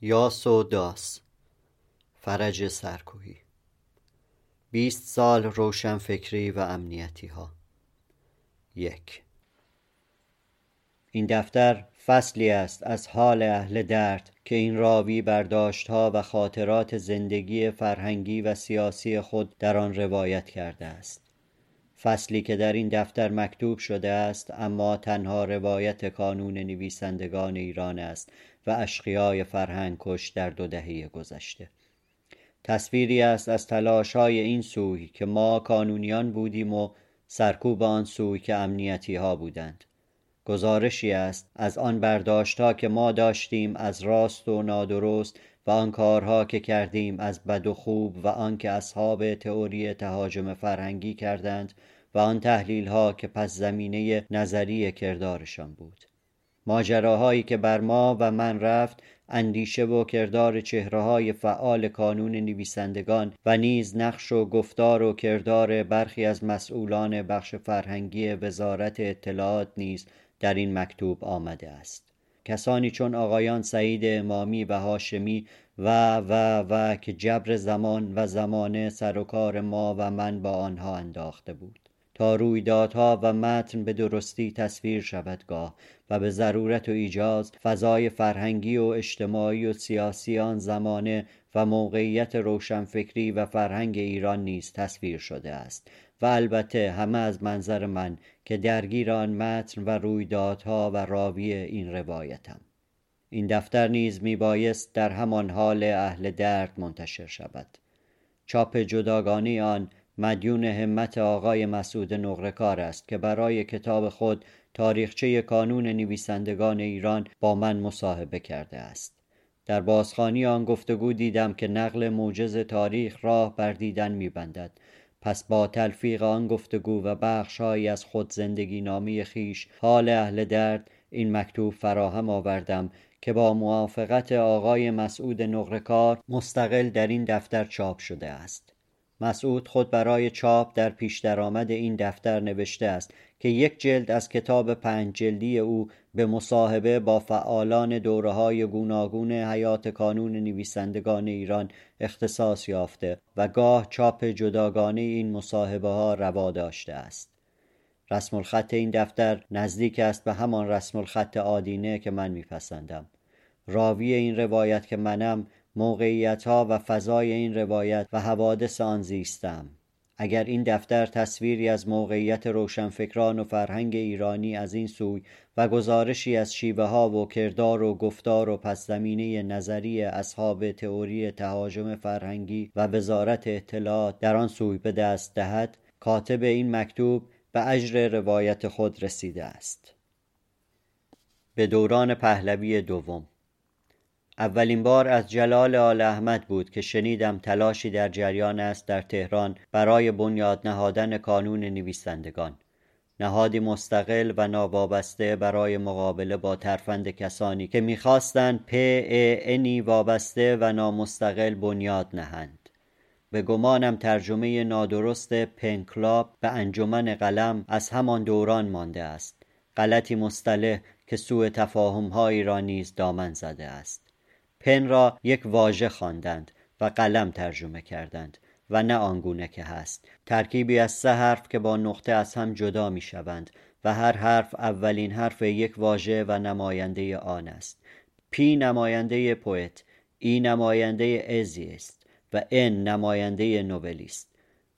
یاس و داس. فرج سرکوهی. بیست سال روشنفکری و امنیتی ها یک. این دفتر فصلی است از حال اهل درد که این راوی برداشتها و خاطرات زندگی فرهنگی و سیاسی خود در آن روایت کرده است. فصلی که در این دفتر مکتوب شده است اما تنها روایت کانون نویسندگان ایران است. و اشقیای فرهنگ کش در دو دهه گذشته. تصویری است از تلاش های این سوی که ما کانونیان بودیم و سرکوب آن سوی که امنیتی ها بودند. گزارشی است از آن برداشت که ما داشتیم از راست و نادرست و آن کارها که کردیم از بد و خوب و آنکه اصحاب تئوری تهاجم فرهنگی کردند و آن تحلیل ها که پس زمینه نظری کردارشان بود. ماجراهایی که بر ما و من رفت اندیشه و کردار چهره های فعال کانون نویسندگان و نیز نقش و گفتار و کردار برخی از مسئولان بخش فرهنگی وزارت اطلاعات نیز در این مکتوب آمده است. کسانی چون آقایان سعید امامی و هاشمی و و و که جبر زمان و زمانه سر و کار ما و من با آنها انداخته بود. تا رویدادها و متن به درستی تصویر شود گاه و به ضرورت و ایجاز فضای فرهنگی و اجتماعی و سیاسی آن زمانه و موقعیت روشنفکری و فرهنگ ایران نیز تصویر شده است. و البته همه از منظر من که درگیر آن متن و رویدادها و راوی این روایتم. این دفتر نیز می بایست در همان حال اهل درد منتشر شود. چاپ جداگانه آن مدیون همت آقای مسعود نقرکار است که برای کتاب خود تاریخچه کانون نویسندگان ایران با من مصاحبه کرده است. در بازخانی آن گفتگو دیدم که نقل موجز تاریخ راه بر دیدن میبندد. پس با تلفیق آن گفتگو و بخشهایی از خود زندگی نامی خیش حال اهل درد این مکتوب فراهم آوردم که با موافقت آقای مسعود نقرکار مستقل در این دفتر چاپ شده است. مسعود خود برای چاپ در پیش درآمد این دفتر نوشته است که یک جلد از کتاب پنج جلدی او به مصاحبه با فعالان دوره های گوناگون حیات کانون نویسندگان ایران اختصاص یافته و گاه چاپ جداگانه این مصاحبه ها روا داشته است. رسم الخط این دفتر نزدیک است به همان رسم الخط آدینه که من میپسندم. راوی این روایت که منم موقعیت ها و فضای این روایت و حوادث آن زیستم. اگر این دفتر تصویری از موقعیت روشنفکران و فرهنگ ایرانی از این سوی و گزارشی از شیوه ها و کردار و گفتار و پس زمینه نظری اصحاب تئوری تهاجم فرهنگی و وزارت اطلاعات در آن سوی به دست دهد کاتب این مکتوب به اجر روایت خود رسیده است. به دوران پهلوی دوم اولین بار از جلال آل احمد بود که شنیدم تلاشی در جریان است در تهران برای بنیاد نهادن کانون نویسندگان. نهادی مستقل و ناوابسته برای مقابله با ترفند کسانی که می‌خواستند پ انی وابسته و نامستقل بنیاد نهند. به گمانم ترجمه نادرست پنکلاب به انجمن قلم از همان دوران مانده است. غلطی مصطلح که سوء تفاهم را نیز دامن زده است. پن را یک واژه خواندند و قلم ترجمه کردند و نه آنگونه که هست. ترکیبی از سه حرف که با نقطه از هم جدا می شوند و هر حرف اولین حرف یک واژه و نماینده آن است. پی نماینده پویت ای نماینده ازی است و ان نماینده نوبلیست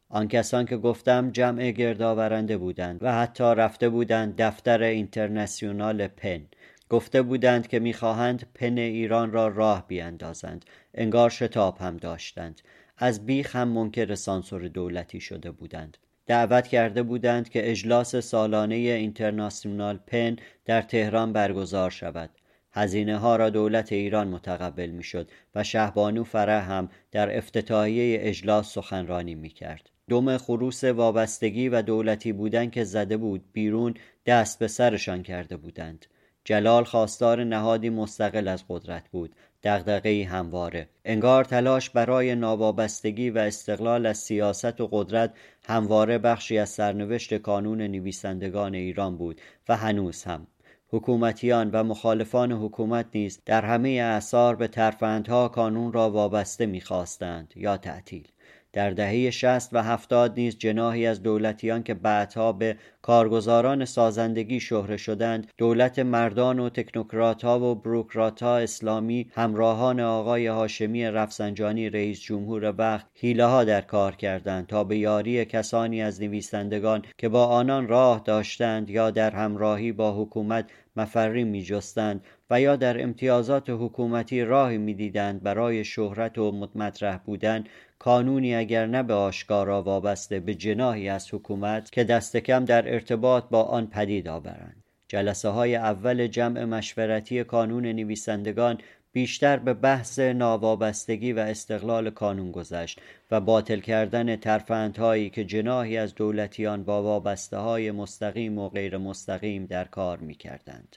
آن کسان که گفتم جمع گردآورنده بودند و حتی رفته بودند دفتر اینترنسیونال پن گفته بودند که می‌خواهند پن ایران را راه بیاندازند انگار شتاب هم داشتند از بیخ هم منکر سانسور دولتی شده بودند دعوت کرده بودند که اجلاس سالانه اینترناسیونال پن در تهران برگزار شود هزینه ها را دولت ایران متقبل می شد و شهبانو فره هم در افتتاحیه اجلاس سخنرانی می کرد. دم خروس وابستگی و دولتی بودن که زده بود بیرون دست به سرشان کرده بودند. جلال خواستار نهادی مستقل از قدرت بود. دغدغهای همواره. انگار تلاش برای ناوابستگی و استقلال از سیاست و قدرت همواره بخشی از سرنوشت کانون نویسندگان ایران بود و هنوز هم. حکومتیان و مخالفان حکومت نیز در همه اعثار به ترفندها کانون را وابسته می‌خواستند یا تعطیل. در دهه شست و هفتاد نیز جناهی از دولتیان که بعدها به کارگزاران سازندگی شهره شدند دولت مردان و تکنوکرات ها و بروکرات ها اسلامی همراهان آقای هاشمی رفسنجانی رئیس جمهور وقت حیله ها در کار کردند تا به یاری کسانی از نویسندگان که با آنان راه داشتند یا در همراهی با حکومت مفری می جستند و یا در امتیازات حکومتی راهی می‌دیدند برای شهرت و مطرح بودن کانونی اگر نه به آشکارا وابسته به جناهی از حکومت که دست کم در ارتباط با آن پدید آورند. جلسه های اول جمع مشورتی کانون نویسندگان بیشتر به بحث ناوابستگی و استقلال کانون گذشت و باطل کردن ترفندهایی که جناهی از دولتیان با وابسته های مستقیم و غیر مستقیم در کار می کردند.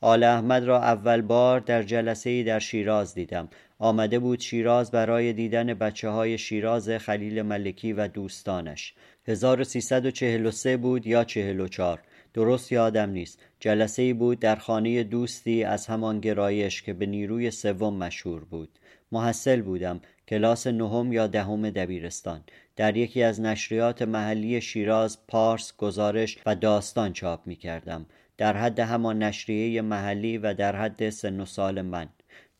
آل احمد را اول بار در جلسه در شیراز دیدم. آمده بود شیراز برای دیدن بچه های شیراز خلیل ملکی و دوستانش. 1343 بود یا 44 درست یادم نیست. جلسه ای بود در خانه دوستی از همان گرایش که به نیروی سوم مشهور بود. محصل بودم کلاس نهم یا دهم دبیرستان. در یکی از نشریات محلی شیراز پارس گزارش و داستان چاپ می کردم در حد همان نشریه محلی و در حد سن و سال من.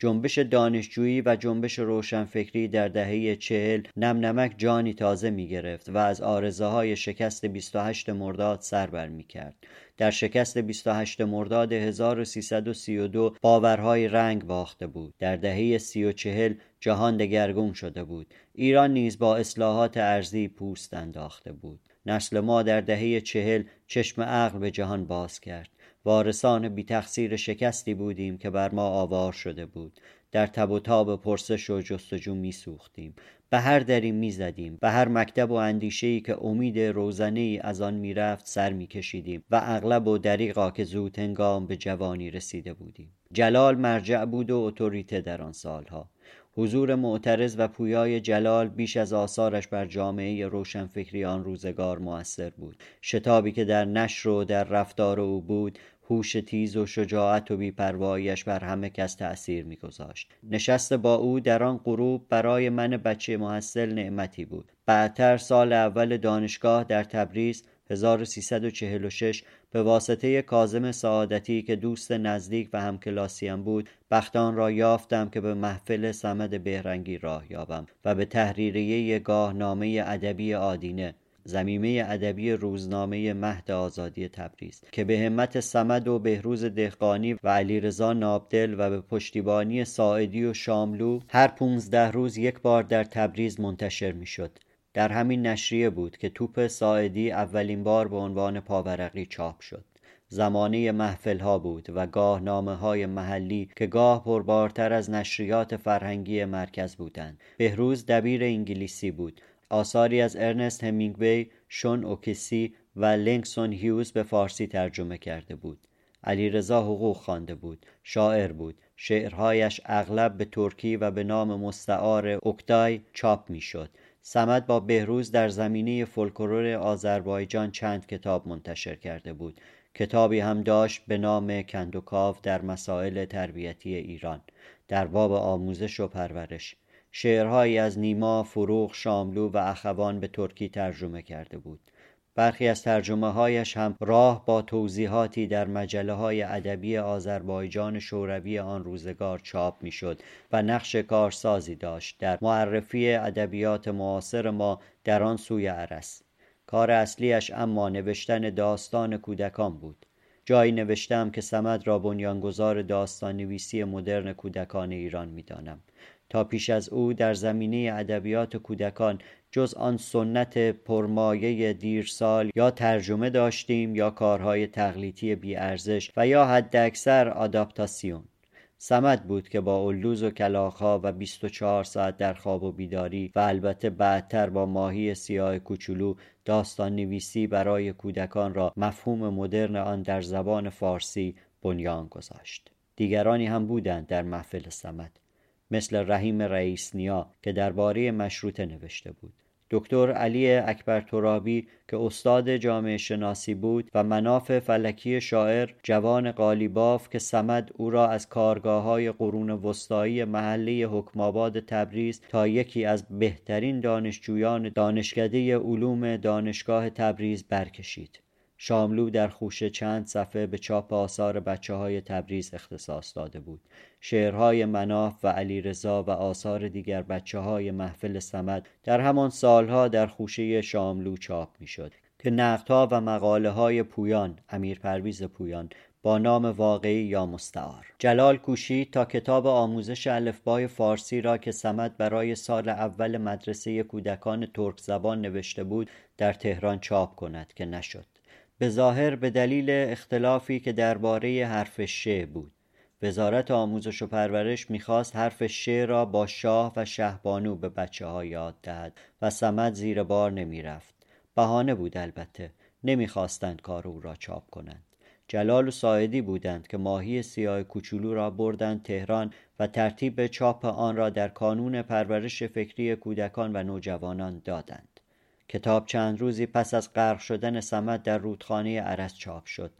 جنبش دانشجویی و جنبش روشنفکری در دهه چهل نم نمک جانی تازه می گرفت و از آرزه های شکست 28 مرداد سر بر می کرد. در شکست 28 مرداد 1332 باورهای رنگ باخته بود. در دهه سی و چهل جهان دگرگون شده بود. ایران نیز با اصلاحات ارزی پوست انداخته بود. نسل ما در دهه چهل چشم عقل به جهان باز کرد. وارثان بی تقصیر شکستی بودیم که بر ما آوار شده بود. در تب و تاب پرسش و جستجو می سوختیم به هر دری می زدیم به هر مکتب و اندیشه ای که امید روزنه ای از آن می رفت سر می کشیدیم و اغلب و دریقا که زود هنگام به جوانی رسیده بودیم. جلال مرجع بود و اتوریته در آن سالها. حضور معترض و پویای جلال بیش از آثارش بر جامعه روشنفکری آن روزگار موثر بود. شتابی که در نشر و در رفتار او بود هوش تیز و شجاعت و بیپرواییش بر همه کس تأثیر میگذاشت. نشست با او در آن غروب برای من بچه محصل نعمتی بود. بعدتر سال اول دانشگاه در تبریز 1346 به واسطه کازم سعادتی که دوست نزدیک و همکلاسیم بود بختان را یافتم که به محفل سمد بهرنگی راه یابم و به تحریریه گاهنامه ادبی آدینه زمیمه ادبی روزنامه مهد آزادی تبریز که به همت سمد و بهروز دهقانی و علیرضا نابدل و به پشتیبانی ساعدی و شاملو هر پونزده روز یک بار در تبریز منتشر می‌شد. در همین نشریه بود که توپ ساعدی اولین بار به عنوان پاورقی چاپ شد. زمانه محفل ها بود و گاه نامه های محلی که گاه پربارتر از نشریات فرهنگی مرکز بودند. بهروز دبیر انگلیسی بود. آثاری از ارنست همینگوی، شون اوکیسی و لنگستون هیوز به فارسی ترجمه کرده بود. علیرضا حقوق خوانده بود، شاعر بود. شعرهایش اغلب به ترکی و به نام مستعار اوکتای چاپ می‌شد. سمد با بهروز در زمینه فولکلور آذربایجان چند کتاب منتشر کرده بود. کتابی هم داشت به نام کندوکاو در مسائل تربیتی ایران در باب آموزش و پرورش شعرهایی از نیما، فروغ، شاملو و اخوان به ترکی ترجمه کرده بود. برخی از ترجمه هایش هم راه با توضیحاتی در مجله های ادبی آذربایجان شوروی آن روزگار چاپ می‌شد و نقش کارسازی داشت در معرفی ادبیات معاصر ما در آن سوی عرس. کار اصلیش اما نوشتن داستان کودکان بود. جایی نوشتم که سمد را بنیانگذار داستان نویسی مدرن کودکان ایران می‌دانم. تا پیش از او در زمینه ادبیات کودکان جز آن سنت پرمایه دیرسال یا ترجمه داشتیم یا کارهای تقلیتی بیارزش و یا حد اکثر آداپتاسیون. سمت بود که با الوز و کلاخها و 24 ساعت در خواب و بیداری و البته بعدتر با ماهی سیاه کوچولو داستان نویسی برای کودکان را مفهوم مدرن آن در زبان فارسی بنیان گذاشت. دیگرانی هم بودند در محفل سمت مثل رحیم رئیس نیا که درباره مشروطه نوشته بود. دکتر علی اکبر ترابی که استاد جامعه شناسی بود و مناف فلکی شاعر جوان قالیباف که سمد او را از کارگاه های قرون وسطایی محله حکماباد تبریز تا یکی از بهترین دانشجویان دانشکده علوم دانشگاه تبریز برکشید. شاملو در خوشه چند صفحه به چاپ آثار بچه های تبریز اختصاص داده بود. شعرهای مناف و علیرضا و آثار دیگر بچه های محفل سمد در همان سالها در خوشه شاملو چاپ می شد که نقدها و مقاله های پویان امیر پرویز پویان با نام واقعی یا مستعار. جلال کوشید تا کتاب آموزش الفبای فارسی را که سمد برای سال اول مدرسه کودکان ترک زبان نوشته بود در تهران چاپ کند که نشد. به ظاهر به دلیل اختلافی که درباره حرف ش بود. وزارت آموزش و پرورش می‌خواست حرف ش را با شاه و شهبانو به بچه ها یاد دهد و سمت زیر بار نمی‌رفت. بهانه بود البته نمی‌خواستند کار او را چاپ کنند. جلال و ساعدی بودند که ماهی سیاه کوچولو را بردند تهران و ترتیب چاپ آن را در کانون پرورش فکری کودکان و نوجوانان دادند. کتاب چند روزی پس از غرق شدن سمت در رودخانه عرس چاپ شد.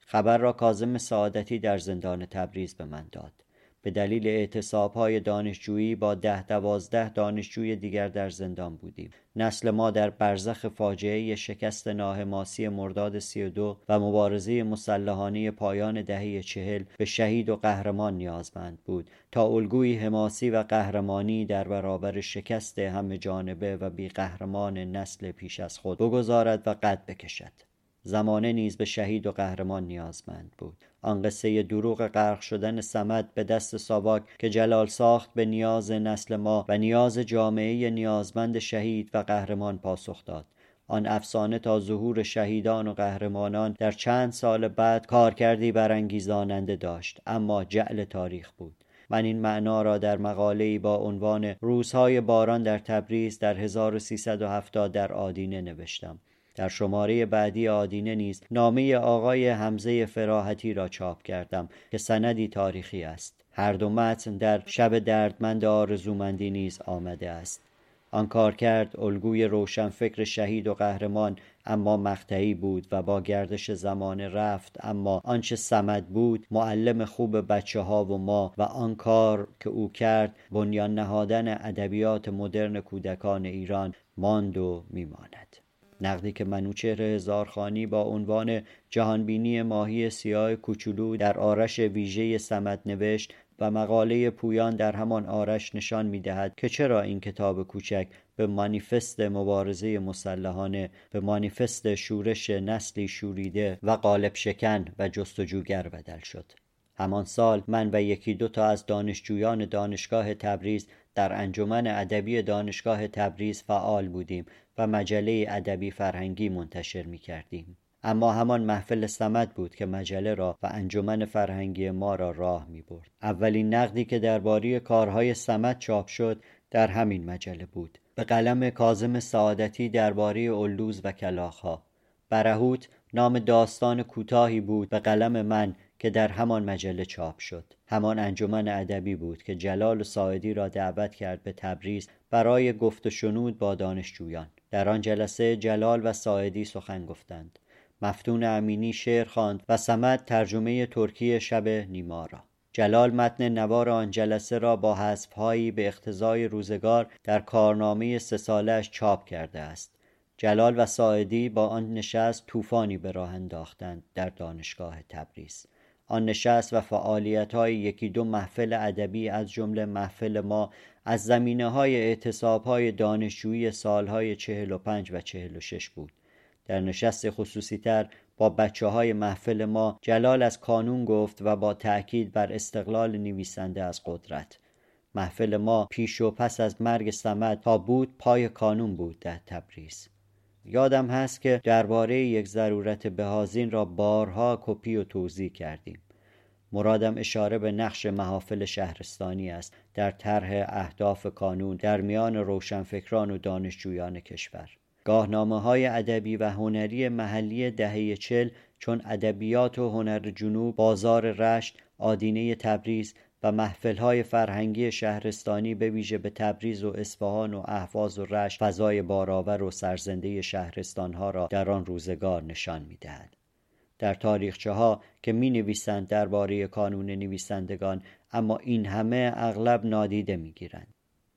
خبر را کازم سعادتی در زندان تبریز به من داد. به دلیل اعتصاب های دانشجویی با ده دوازده دانشجوی دیگر در زندان بودیم. نسل ما در برزخ فاجعه شکست ناهماسی مرداد سی و دو و مبارزه مسلحانه پایان دهه چهل به شهید و قهرمان نیازمند بود. تا الگوی حماسی و قهرمانی در برابر شکست همه جانبه و بی قهرمان نسل پیش از خود بگذارد و قد بکشد. زمانه نیز به شهید و قهرمان نیازمند بود. آن قصه دروغ غرق شدن سمد به دست ساواک که جلال ساخت به نیاز نسل ما و نیاز جامعه نیازمند شهید و قهرمان پاسخ داد. آن افسانه تا ظهور شهیدان و قهرمانان در چند سال بعد کارکردی برانگیزاننده داشت اما جعل تاریخ بود. من این معنا را در مقاله با عنوان روزهای باران در تبریز در 1370 در آدینه نوشتم. در شماره بعدی آدینه نیز نامه آقای حمزه فراحتی را چاپ کردم که سندی تاریخی است. هر دو متن در شب دردمند آرزومندی نیز آمده است. آن کار کرد الگوی روشن فکر شهید و قهرمان اما مقطعی بود و با گردش زمان رفت اما آنچه سمد بود معلم خوب بچه ها و ما و آن کار که او کرد بنیان نهادن ادبیات مدرن کودکان ایران ماند و میماند. نقدی که منوچهر هزارخانی با عنوان جهانبینی ماهی سیاه کوچولو در آرش ویژه سمت نوشت و مقاله پویان در همان آرش نشان می دهد که چرا این کتاب کوچک به مانیفست مبارزه مسلحانه به مانیفست شورش نسلی شوریده و قالب شکن و جستجوگر بدل شد. همان سال من و یکی دو تا از دانشجویان دانشگاه تبریز در انجمن ادبی دانشگاه تبریز فعال بودیم و مجله ادبی فرهنگی منتشر می کردیم. اما همان محفل سمت بود که مجله را و انجمن فرهنگی ما را راه می برد. اولین نقدی که درباره کارهای سمت چاپ شد در همین مجله بود. به قلم کازم سعادتی درباره اولوز و کلاخها. برهوت نام داستان کوتاهی بود به قلم من که در همان مجله چاپ شد. همان انجمن ادبی بود که جلال ساعدی را دعوت کرد به تبریز برای گفت و شنود با دانشجویان. در آن جلسه جلال و ساعدی سخن گفتند. مفتون امینی شعر خواند و سمت ترجمه ترکی شب نیما را. جلال متن نوار آن جلسه را با حذفهایی به اقتضای روزگار در کارنامه سه سالش چاپ کرده است. جلال و ساعدی با آن نشست طوفانی به راه انداختند در دانشگاه تبریز. آن نشست و فعالیت های یکی دو محفل ادبی از جمله محفل ما از زمینه های اعتصاب های دانشجویی سالهای چهل و پنج و چهل و شش بود. در نشست خصوصی تر با بچه های محفل ما جلال از کانون گفت و با تأکید بر استقلال نویسنده از قدرت. محفل ما پیش و پس از مرگ سمت تا بود پای کانون بود در تبریز. یادم هست که درباره یک ضرورت بهازین را بارها کپی و توضیح کردیم. مرادم اشاره به نقش محافل شهرستانی است در طرح اهداف کانون در میان روشنفکران و دانشجویان کشور. گاهنامه های ادبی و هنری محلی دهه چل چون ادبیات و هنر جنوب بازار رشت آدینه تبریز و محفلهای فرهنگی شهرستانی به ویژه به تبریز و اصفهان و اهواز و رشت فضای بارآور و سرزنده شهرستانها را در آن روزگار نشان می‌دهد در تاریخچه ها که می نویسند درباره کانون نویسندگان اما این همه اغلب نادیده می گیرند.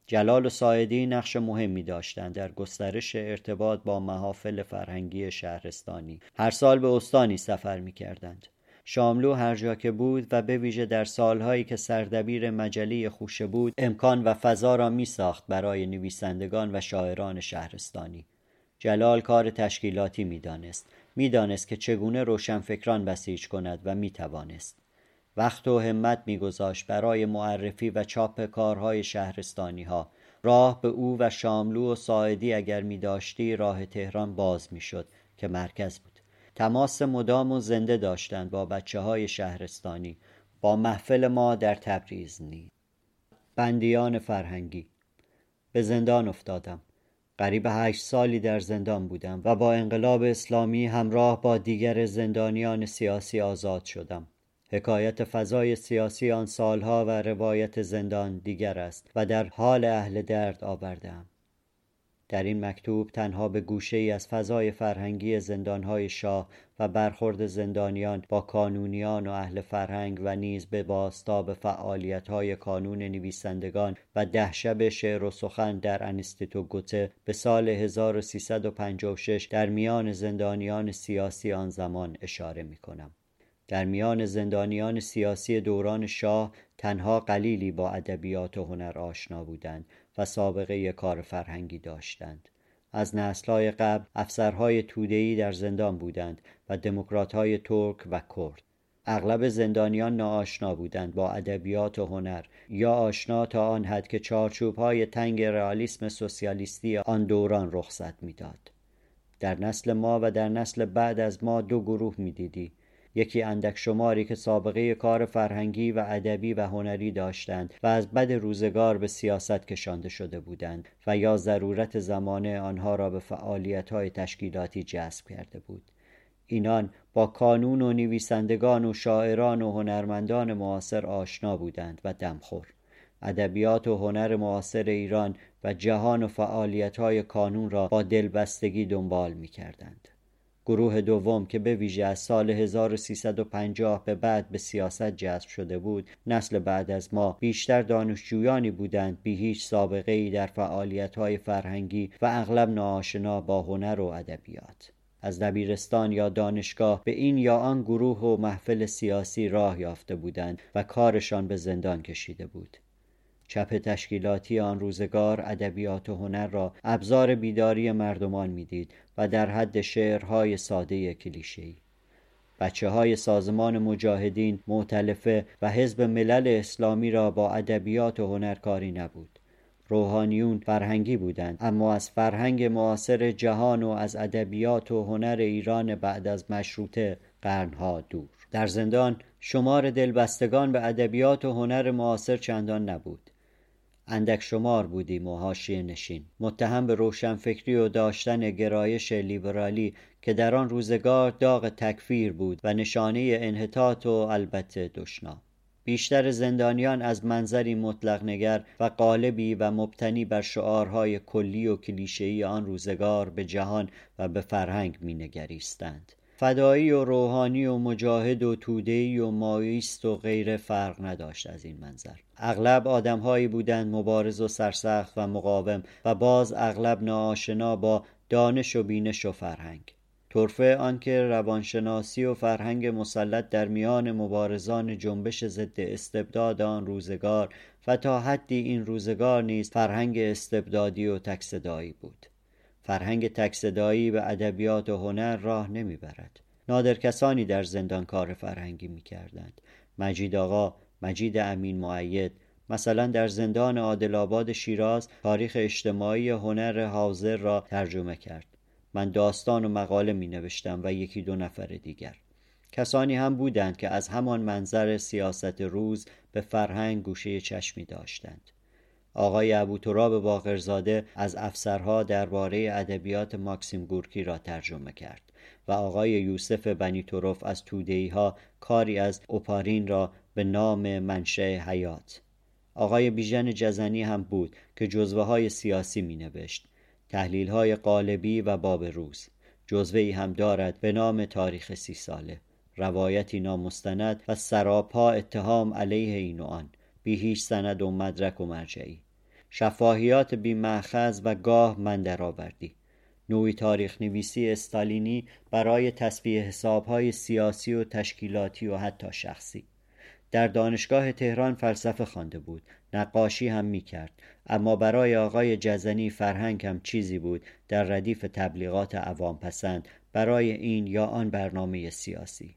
جلال و سایدی نقش مهمی داشتند در گسترش ارتباط با محافل فرهنگی شهرستانی هر سال به استانی سفر می کردند. شاملو هر جا که بود و به ویژه در سالهایی که سردبیر مجله خوشه بود امکان و فضا را می ساخت برای نویسندگان و شاعران شهرستانی. جلال کار تشکیلاتی می‌دانست. می‌دانست که چگونه روشنفکران بسیج کند و می‌توانست. وقت و همت میگذاشت برای معرفی و چاپ کارهای شهرستانی ها راه به او و شاملو و ساعدی اگر می داشتی راه تهران باز می‌شد که مرکز بود. تماس مدام و زنده داشتند با بچه های شهرستانی. با محفل ما در تبریز نیز بندیان فرهنگی. به زندان افتادم. قریب هشت سالی در زندان بودم و با انقلاب اسلامی همراه با دیگر زندانیان سیاسی آزاد شدم. حکایت فضای سیاسی آن سالها و روایت زندان دیگر است و در حال اهل درد آوردم در این مکتوب تنها به گوشه ای از فضای فرهنگی زندانهای شاه و برخورد زندانیان با کانونیان و اهل فرهنگ و نیز به باستاب های کانون نویسندگان و ده شب شعر و سخن در انستیتو گوته به سال 1356 در میان زندانیان سیاسی آن زمان اشاره می کنم. در میان زندانیان سیاسی دوران شاه تنها قلیلی با ادبیات و هنر آشنا بودند و سابقه کار فرهنگی داشتند. از نسلهای قبل افسرهای تودهی در زندان بودند و دموکراتهای ترک و کرد. اغلب زندانیان ناآشنا بودند با ادبیات و هنر. یا آشنا تا آن حد که چارچوب های تنگ رئالیسم سوسیالیستی آن دوران رخصت می‌داد. در نسل ما و در نسل بعد از ما دو گروه می‌دیدی. یکی اندک شماری که سابقه کار فرهنگی و ادبی و هنری داشتند و از بد روزگار به سیاست کشانده شده بودند و یا ضرورت زمانه آنها را به فعالیت های تشکیلاتی جذب کرده بود اینان با کانون و نویسندگان و شاعران و هنرمندان معاصر آشنا بودند و دمخور ادبیات و هنر معاصر ایران و جهان و فعالیت های کانون را با دلبستگی دنبال می کردند. گروه دوم که به ویژه از سال 1350 به بعد به سیاست جذب شده بود نسل بعد از ما بیشتر دانشجویانی بودند. بی هیچ سابقه ای در فعالیت های فرهنگی و اغلب ناآشنا با هنر و ادبیات. از دبیرستان یا دانشگاه به این یا آن گروه و محفل سیاسی راه یافته بودند و کارشان به زندان کشیده بود. چپ تشکیلاتی آن روزگار ادبیات و هنر را ابزار بیداری مردمان می‌دید و در حد شعرهای ساده کلیشه‌ای. بچه های سازمان مجاهدین معتلفه و حزب ملل اسلامی را با ادبیات و هنر کاری نبود. روحانیون فرهنگی بودند اما از فرهنگ معاصر جهان و از ادبیات و هنر ایران بعد از مشروطه قرنها دور. در زندان شمار دلبستگان به ادبیات و هنر معاصر چندان نبود. اندک شمار بودیم و حاشیه نشین. متهم به روشنفکری و داشتن گرایش لیبرالی که در آن روزگار داغ تکفیر بود و نشانه انحطاط و البته دشنا بیشتر زندانیان از منظری مطلق نگر و قالبی و مبتنی بر شعارهای کلی و کلیشه‌ای آن روزگار به جهان و به فرهنگ مینگریستند. فدایی و روحانی و مجاهد و تودهی و ماییست و غیر فرق نداشت از این منظر. اغلب آدمهایی بودند مبارز و سرسخت و مقاوم و باز اغلب ناآشنا با دانش و بینش و فرهنگ. طرفه آنکه روانشناسی و فرهنگ مسلط در میان مبارزان جنبش ضد استبداد آن روزگار و تا حدی این روزگار نیز فرهنگ استبدادی و تکصدایی بود. فرهنگ تکصدایی به ادبیات و هنر راه نمی‌برد. نادر کسانی در زندان کار فرهنگی می‌کردند. مجید آقا مجید امین معید. مثلا در زندان عادل شیراز تاریخ اجتماعی هنر حاضر را ترجمه کرد. من داستان و مقاله می نوشتم و یکی دو نفر دیگر. کسانی هم بودند که از همان منظر سیاست روز به فرهنگ گوشه چشمی داشتند. آقای ابوتراب باقرزاده از افسرها درباره ادبیات ماکسیم گورکی را ترجمه کرد و آقای یوسف بنی طرف از تودهی ها کاری از اوپارین را به نام منشه حیات. آقای بیژن جزنی هم بود که جزوه های سیاسی می نوشت تحلیل های قالبی و باب روز. جزوه ای هم دارد به نام تاریخ سی ساله. روایتی نامستند و سراپا اتهام علیه این و آن. بی هیچ سند و مدرک و مرجعی. شفاهیات بی مأخذ و گاه من درآوردی. نوعی تاریخ نویسی استالینی برای تصفیه حسابهای سیاسی و تشکیلاتی و حتی شخصی. در دانشگاه تهران فلسفه خوانده بود. نقاشی هم می کرد اما برای آقای جزنی فرهنگ هم چیزی بود در ردیف تبلیغات عوام پسند برای این یا آن برنامه سیاسی.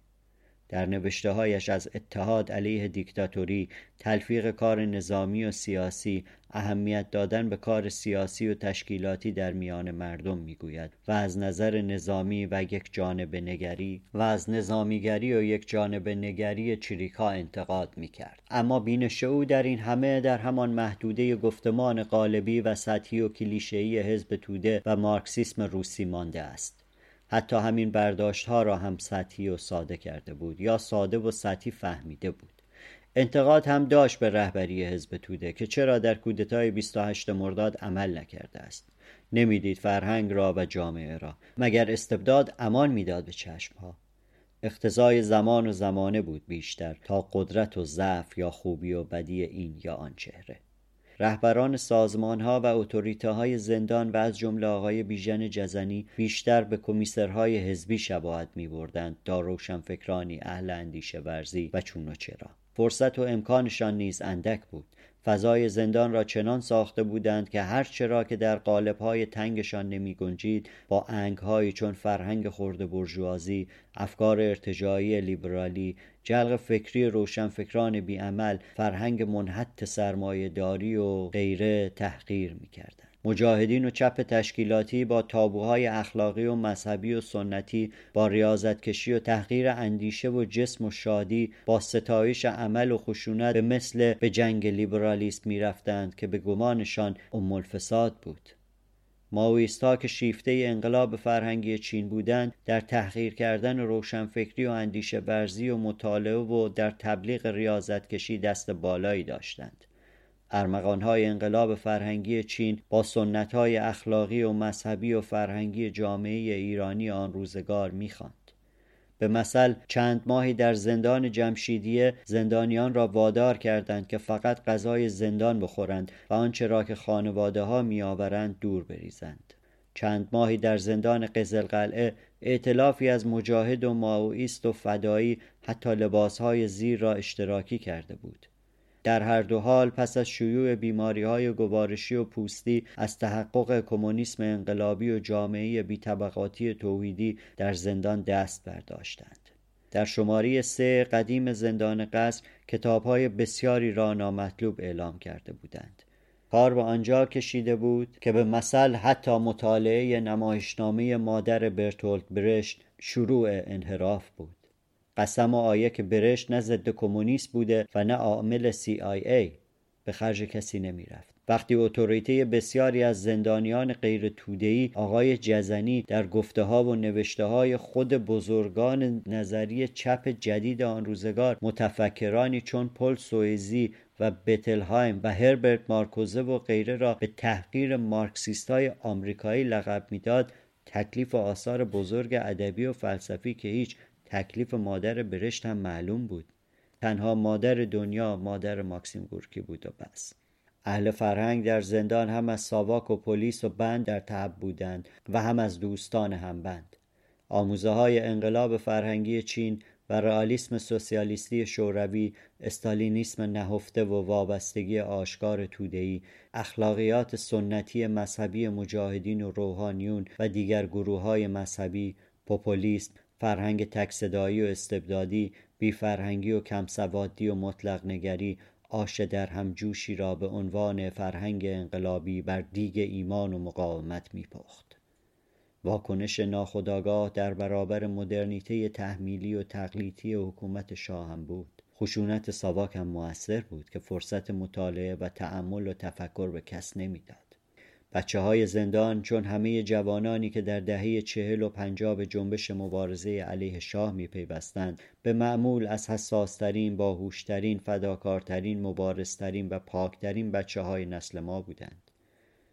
در نوشته هایش از اتحاد علیه دیکتاتوری تلفیق کار نظامی و سیاسی اهمیت دادن به کار سیاسی و تشکیلاتی در میان مردم می‌گوید و از نظر نظامی و یک جانب نگری و از نظامیگری و یک جانب نگری چریکا انتقاد می‌کرد. اما بینش او در این همه در همان محدوده گفتمان قالبی و سطحی و کلیشه‌ای حزب توده و مارکسیسم روسی مانده است. حتی همین برداشت ها را هم سطحی و ساده کرده بود یا ساده و سطحی فهمیده بود. انتقاد هم داشت به رهبری حزب توده که چرا در کودتای 28 مرداد عمل نکرده است. نمی‌دید فرهنگ را و جامعه را مگر استبداد امان می‌داد به چشم ها اقتضای زمان و زمانه بود بیشتر تا قدرت و ضعف یا خوبی و بدی این یا آن چهره. رهبران سازمان ها و اتوریته های زندان و از جمله آقای بیژن جزنی بیشتر به کمیسرهای حزبی شباهت می بردند تا روشنفکرانی اهل اندیشه ورزی و چون و چرا. فرصت و امکانشان نیز اندک بود. فضای زندان را چنان ساخته بودند که هر چرا که در قالب‌های تنگشان نمی گنجید با انگهایی چون فرهنگ خورده برجوازی، افکار ارتجایی لیبرالی، جلق فکری روشنفکران بیعمل، فرهنگ منحط سرمایهداری و غیره تحقیر می مجاهدین و چپ تشکیلاتی با تابوهای اخلاقی و مذهبی و سنتی با ریاضتکشی و تحقیر اندیشه و جسم و شادی با ستایش عمل و خشونت به مثل به جنگ لیبرالیسم می‌رفتند که به گمانشان ام الفساد بود. ماویستا که شیفته انقلاب فرهنگی چین بودند در تحقیر کردن روشنفکری و اندیشه ورزی و مطالعه و در تبلیغ ریاضتکشی دست بالایی داشتند. ارمغانهای انقلاب فرهنگی چین با سنتهای اخلاقی و مذهبی و فرهنگی جامعه ایرانی آن روزگار می‌خواند. به مثل چند ماهی در زندان جمشیدیه زندانیان را وادار کردند که فقط غذای زندان بخورند و آنچه را که خانواده ها میآورند دور بریزند. چند ماهی در زندان قزلقلعه ائتلافی از مجاهد و ماویست و فدایی حتی لباسهای زیر را اشتراکی کرده بود. در هر دو حال پس از شیوع بیماری های گوارشی و پوستی از تحقق کمونیسم انقلابی و جامعه بیطبقاتی توحیدی در زندان دست برداشتند. در شماری سه قدیم زندان قصر کتاب های بسیاری را نامطلوب اعلام کرده بودند. کار به آنجا کشیده بود که به مثل حتی مطالعه نمایشنامه مادر برتولت برشت شروع انحراف بود. قسم و آیه که برشت نه ضد کمونیست بوده و نه عامل CIA به خرج کسی نمی‌رفت. وقتی اتوریته بسیاری از زندانیان غیر تودهی آقای جزنی در گفته ها و نوشته های خود بزرگان نظری چپ جدید آن روزگار متفکرانی چون پل سویزی و بتلهایم و هربرت مارکوزه و غیره را به تحقیر مارکسیست های آمریکایی لقب می‌داد تکلیف و آثار بزرگ ادبی و فلسفی که هیچ تکلیف مادر برشت هم معلوم بود. تنها مادر دنیا مادر ماکسیم گورکی بود و بس. اهل فرهنگ در زندان هم از ساواک و پلیس و بند در تعب بودند و هم از دوستان هم بند. آموزه های انقلاب فرهنگی چین و رئالیسم سوسیالیستی شوروی استالینیسم نهفته و وابستگی آشکار تودهی اخلاقیات سنتی مذهبی مجاهدین و روحانیون و دیگر گروه های مذهبی پوپولیست فرهنگ تکصدایی و استبدادی بیفرهنگی و کمسوادی و مطلق نگری آش در هم جوشی را به عنوان فرهنگ انقلابی بر دیگ ایمان و مقاومت میپخت. واکنش ناخداگاه در برابر مدرنیته تحمیلی و تقلیدی حکومت شاه هم بود. خشونت ساواک هم موثر بود که فرصت مطالعه و تأمل و تفکر به کس نمی‌داد. بچه های زندان چون همه جوانانی که در دهه چهل و پنجاه به جنبش مبارزه علیه شاه می پیوستند به معمول از حساسترین، باهوشترین، فداکارترین، مبارزترین و پاکترین بچه های نسل ما بودند.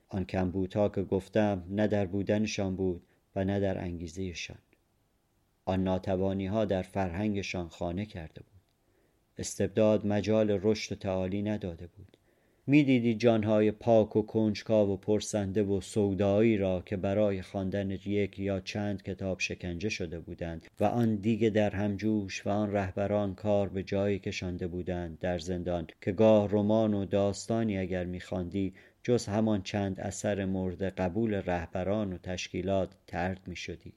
آن کمبودها که گفتم نه در بودنشان بود و نه در انگیزهشان. آن ناتوانی ها در فرهنگشان خانه کرده بود. استبداد مجال رشد و تعالی نداده بود. می‌دیدی جانهای پاک و کنجکاو و پرسنده و سودایی را که برای خواندن یک یا چند کتاب شکنجه شده بودند و آن دیگه در همجوش و آن رهبران کار به جایی کشانده بودند در زندان که گاه رمان و داستانی اگر میخواندی جز همان چند اثر مورد قبول رهبران و تشکیلات ترد می‌شدی.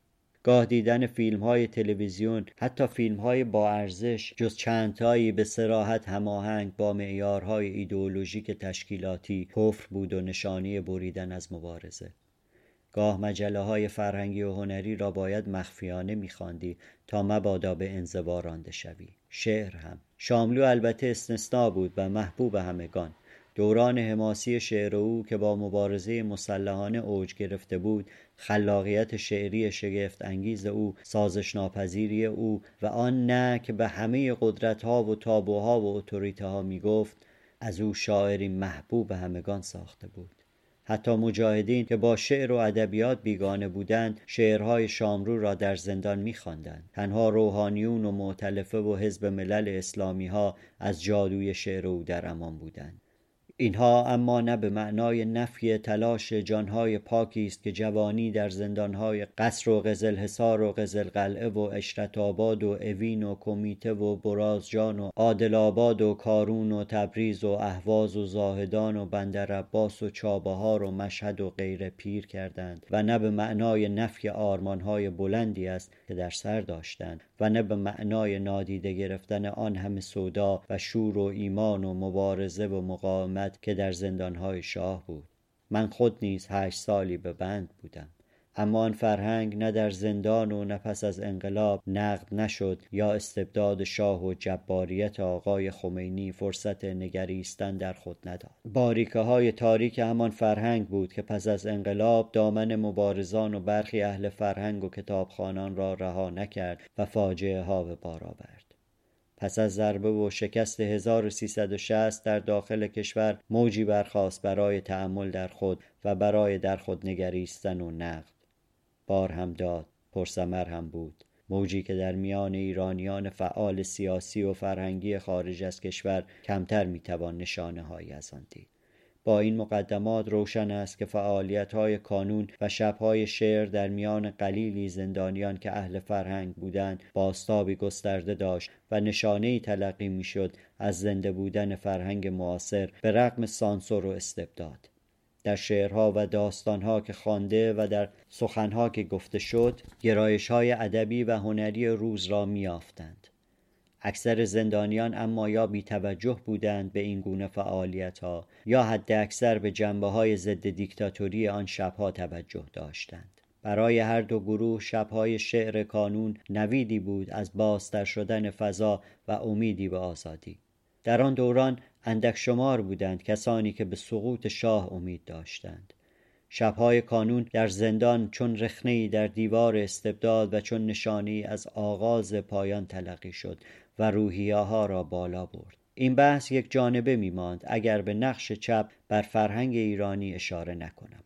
گاه دیدن فیلم های تلویزیون حتی فیلم های با ارزش جز چندتایی به سراحت هماهنگ با معیارهای ایدئولوژیک تشکیلاتی کفر بود و نشانی بریدن از مبارزه. گاه مجله های فرهنگی و هنری را باید مخفیانه میخواندی تا مبادا به انزوا رانده شوی. شعر هم. شاملو البته استثنا بود و محبوب همگان. دوران حماسی شعر او که با مبارزه مسلحانه اوج گرفته بود خلاقیت شعری شگفت انگیز او سازش ناپذیری او و آن نه که به همه قدرت ها و تابوها و اتوریته ها می گفت از او شاعری محبوب همگان ساخته بود. حتی مجاهدین که با شعر و ادبیات بیگانه بودند شعرهای شامرو را در زندان میخواندند. تنها روحانیون و معتلفه و حزب ملل اسلامی ها از جادوی شعر او در امان بودند. اینها اما نه به معنای نفی تلاش جانهای پاکی است که جوانی در زندانهای قصر و قزلحصار و قزلقلعه و اشرت آباد و اوین و کمیته و برازجان و عادل آباد و کارون و تبریز و اهواز و زاهدان و بندر عباس و چابهار و مشهد و غیر پیر کردند و نه به معنای نفی آرمانهای بلندی است که در سر داشتند و نه به معنای نادیده گرفتن آن همه سودا و شور و ایمان و مبارزه و مقاومت که در زندانهای شاه بود. من خود نیز هشت سالی به بند بودم. اما آن فرهنگ نه در زندان و نه پس از انقلاب نقد نشد یا استبداد شاه و جباریت آقای خمینی فرصت نگریستن در خود نداد. باریکه های تاریک همان فرهنگ بود که پس از انقلاب دامن مبارزان و برخی اهل فرهنگ و کتابخانان را رها نکرد و فاجعه ها به بار آورد. پس از ضربه و شکست 1360 در داخل کشور موجی برخاست برای تعمل در خود و برای در خود نگریستن و نقد. بار هم داد پرسمر هم بود. موجی که در میان ایرانیان فعال سیاسی و فرهنگی خارج از کشور کمتر می‌توان نشانه هایی از آن دید. با این مقدمات روشن است که فعالیت های کانون و شبهای شعر در میان قلیلی زندانیان که اهل فرهنگ بودند باستابی گسترده داشت و نشانه تلقی می‌شد از زنده بودن فرهنگ معاصر به رغم سانسور و استبداد. در شعرها و داستانها که خوانده و در سخنها که گفته شد گرایش های ادبی و هنری روز را میافتند اکثر زندانیان اما یا بی توجه بودند به این گونه فعالیت ها یا حد اکثر به جنبه های ضد دیکتاتوری آن شبها توجه داشتند. برای هر دو گروه شبهای شعر کانون نویدی بود از بازتر شدن فضا و امیدی به آزادی. در آن دوران اندک شمار بودند کسانی که به سقوط شاه امید داشتند. شبهای کانون در زندان چون رخنهای در دیوار استبداد و چون نشانی از آغاز پایان تلقی شد و روحیه ها را بالا برد. این بحث یک جانبه می ماند اگر به نقش چپ بر فرهنگ ایرانی اشاره نکنم.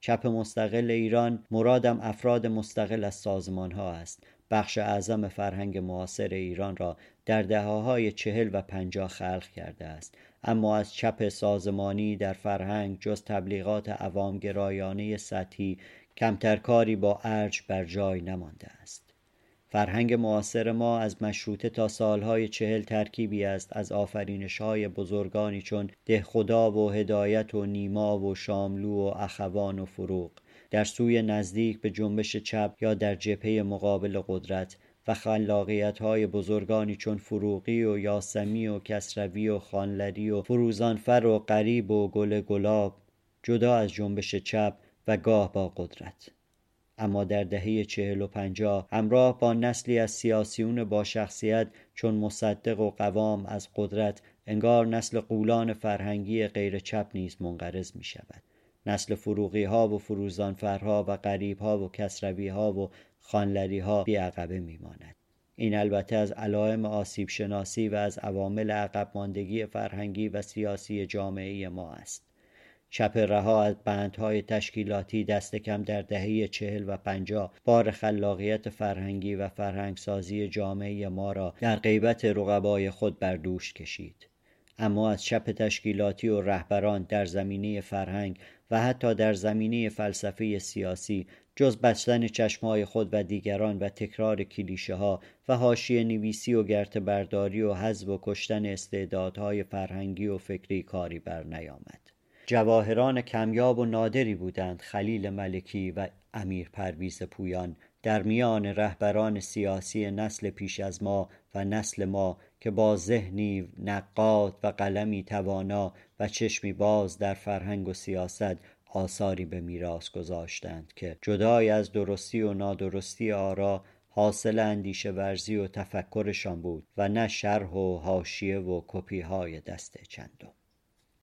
چپ مستقل ایران مرادم افراد مستقل از سازمان ها است. بخش اعظم فرهنگ معاصر ایران را در دهه های چهل و پنجاه خلق کرده است. اما از چپ سازمانی در فرهنگ جز تبلیغات عوامگرایانه سطحی کمتر کاری با ارج بر جای نمانده است. فرهنگ معاصر ما از مشروطه تا سالهای چهل ترکیبی است. از آفرینش های بزرگانی چون دهخدا و هدایت و نیما و شاملو و اخوان و فروغ. در سوی نزدیک به جنبش چپ یا در جبهه مقابل قدرت و خلاقیت های بزرگانی چون فروغی و یاسمی و کسروی و خانلری و فروزانفر و قریب و گل گلاب جدا از جنبش چپ و گاه با قدرت. اما در دهه چهل و پنجاه همراه با نسلی از سیاسیون با شخصیت چون مصدق و قوام از قدرت انگار نسل قولان فرهنگی غیر چپ نیز منقرض می شود نسل فروغی ها و فروزانفرها و غریب ها و کسروی ها و خانلری ها بی عقبه میماند. این البته از علائم آسیب شناسی و از عوامل عقب ماندگی فرهنگی و سیاسی جامعه ما است. چپ رها از بندهای تشکیلاتی دست کم در دهه چهل و پنجاه بار خلاقیت فرهنگی و فرهنگسازی جامعه ما را در غیبت رقبای خود بر دوش کشید. اما از چپ تشکیلاتی و رهبران در زمینه فرهنگ و حتی در زمینه فلسفه سیاسی جز بستن چشمهای خود و دیگران و تکرار کلیشه ها و حاشیه نویسی و گرت برداری و حذف و کشتن استعدادهای فرهنگی و فکری کاری بر نیامد جواهران کمیاب و نادری بودند خلیل ملکی و امیر پرویز پویان. در میان رهبران سیاسی نسل پیش از ما و نسل ما که با ذهنی نقاد و قلمی توانا و چشمی باز در فرهنگ و سیاست آثاری به میراث گذاشتند که جدای از درستی و نادرستی آرا حاصل اندیشه ورزی و تفکرشان بود و نه شرح و حاشیه و کپی های دست چندم.